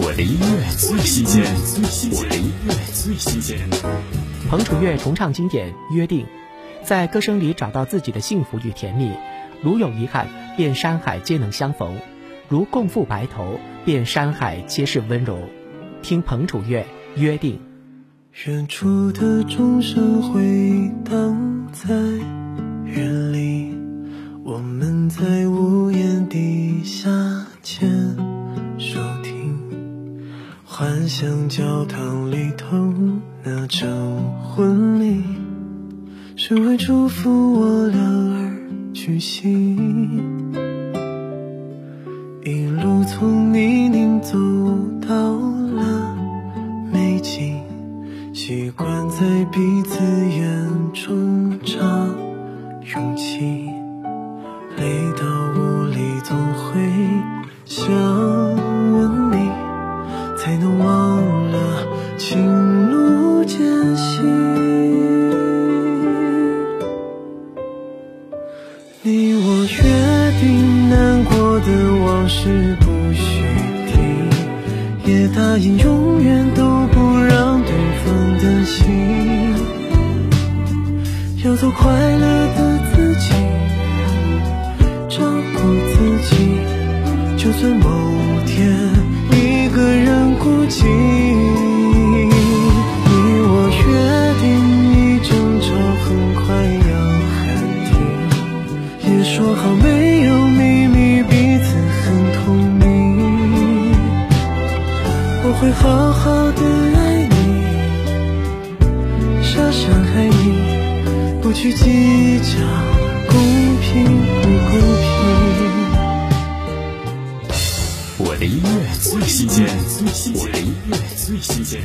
我的音乐最新鲜，我的音乐最新鲜。彭楚粤重唱经典《约定》，在歌声里找到自己的幸福与甜蜜。如有遗憾，便山海皆能相逢；如共赴白头，便山海皆是温柔。听彭楚粤《约定》。远处的钟声回荡在雨里，我们在屋幻想教堂里头那场婚礼，是为祝福我俩而举行。一路从泥泞走到了美景。习惯在彼此眼中找勇气，累到无你我约定，难过的往事不许提，也答应永远都不让对方。担心，要做快乐的自己，照顾自己。就算某天说好没有秘密，彼此很透明。我会好好的。想爱你，不去计较公平不公平。我的音乐最新鲜，我的音乐最新鲜。